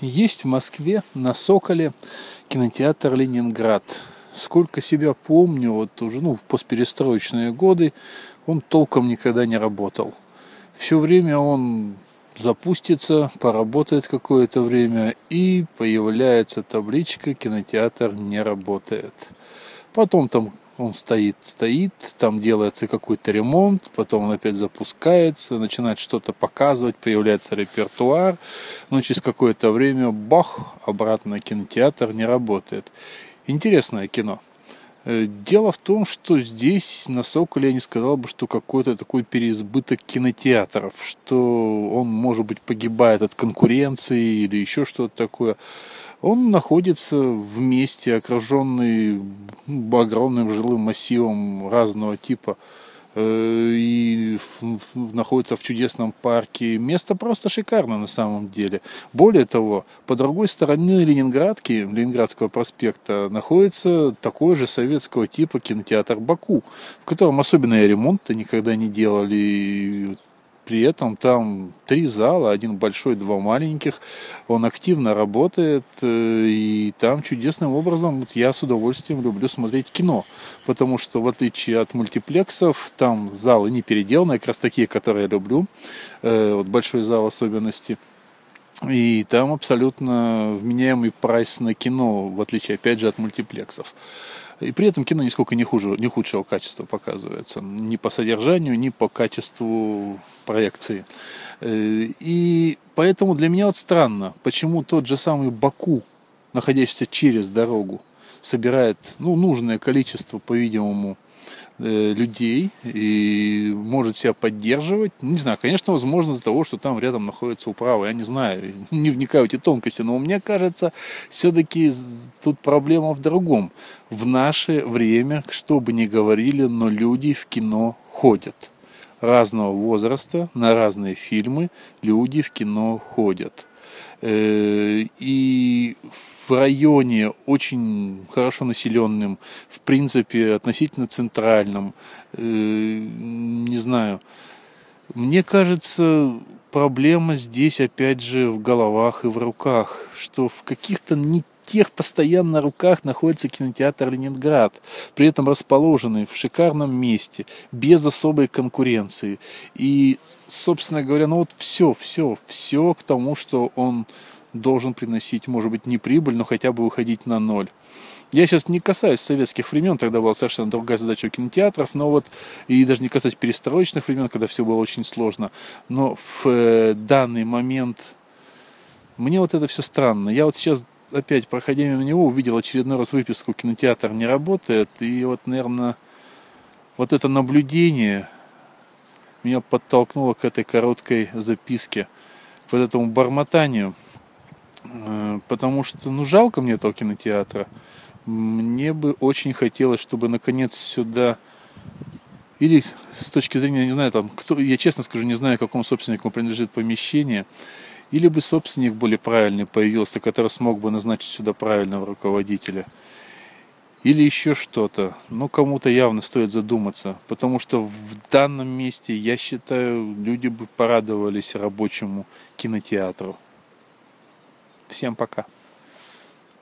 Есть в Москве на Соколе кинотеатр Ленинград. Сколько себя помню, вот уже ну, в постперестроечные годы, он толком никогда не работал. Все время он запустится, поработает какое-то время и появляется табличка «Кинотеатр не работает». Потом там он стоит, стоит, там делается какой-то ремонт, потом он опять запускается, начинает что-то показывать, появляется репертуар, но через какое-то время, бах, обратно кинотеатр не работает. Интересное кино. Э, дело в том, что здесь на Соколе я не сказал бы, что какой-то такой переизбыток кинотеатров, что он, может быть, погибает от конкуренции или еще что-то такое. Он находится в месте, окруженный огромным жилым массивом разного типа и находится в чудесном парке. Место просто шикарно на самом деле. Более того, по другой стороне Ленинградки, Ленинградского проспекта, находится такой же советского типа кинотеатр Баку, в котором особенно ремонт никогда не делали. При этом там три зала, один большой, два маленьких. Он активно работает, э, и там чудесным образом вот я с удовольствием люблю смотреть кино. Потому что в отличие от мультиплексов, там залы не переделаны, как раз такие, которые я люблю. Э, вот большой зал особенности. И там абсолютно вменяемый прайс на кино, в отличие, опять же, от мультиплексов. И при этом кино нисколько не, хуже, не худшего качества показывается. Ни по содержанию, ни по качеству проекции. Э, и поэтому для меня вот странно, почему тот же самый Баку, находящийся через дорогу, собирает ну, нужное количество, по-видимому, Э, людей и может себя поддерживать. Не знаю, конечно, возможно из-за того, что там рядом находится управа. Я не знаю, не вникаю в эти тонкости, но мне кажется, все-таки тут проблема в другом. В наше время, что бы ни говорили, но люди в кино ходят. Разного возраста, на разные фильмы люди в кино ходят. Э, и в районе очень хорошо населенным, в принципе, относительно центральном, э, не знаю, мне кажется, проблема здесь, опять же, в головах и в руках, что в каких-то не тех постоянно руках находится кинотеатр Ленинград, при этом расположенный в шикарном месте, без особой конкуренции. И, собственно говоря, ну вот все, все, все к тому, что он должен приносить, может быть, не прибыль, но хотя бы выходить на ноль. Я сейчас не касаюсь советских времен, тогда была совершенно другая задача у кинотеатров, но вот, и даже не касаюсь перестроечных времен, когда все было очень сложно, но в э, данный момент мне вот это все странно. Я вот сейчас опять, проходя мимо него, увидел очередной раз выписку «Кинотеатр не работает», и вот, наверное, вот это наблюдение меня подтолкнуло к этой короткой записке, к вот этому бормотанию – Э, потому что, ну, жалко мне этого кинотеатра. Мне бы очень хотелось, чтобы наконец сюда или с точки зрения, не знаю, там, кто, я честно скажу, не знаю, какому собственнику принадлежит помещение, или бы собственник более правильный появился, который смог бы назначить сюда правильного руководителя. Или еще что-то. Но кому-то явно стоит задуматься, потому что в данном месте, я считаю, люди бы порадовались рабочему кинотеатру. Всем пока.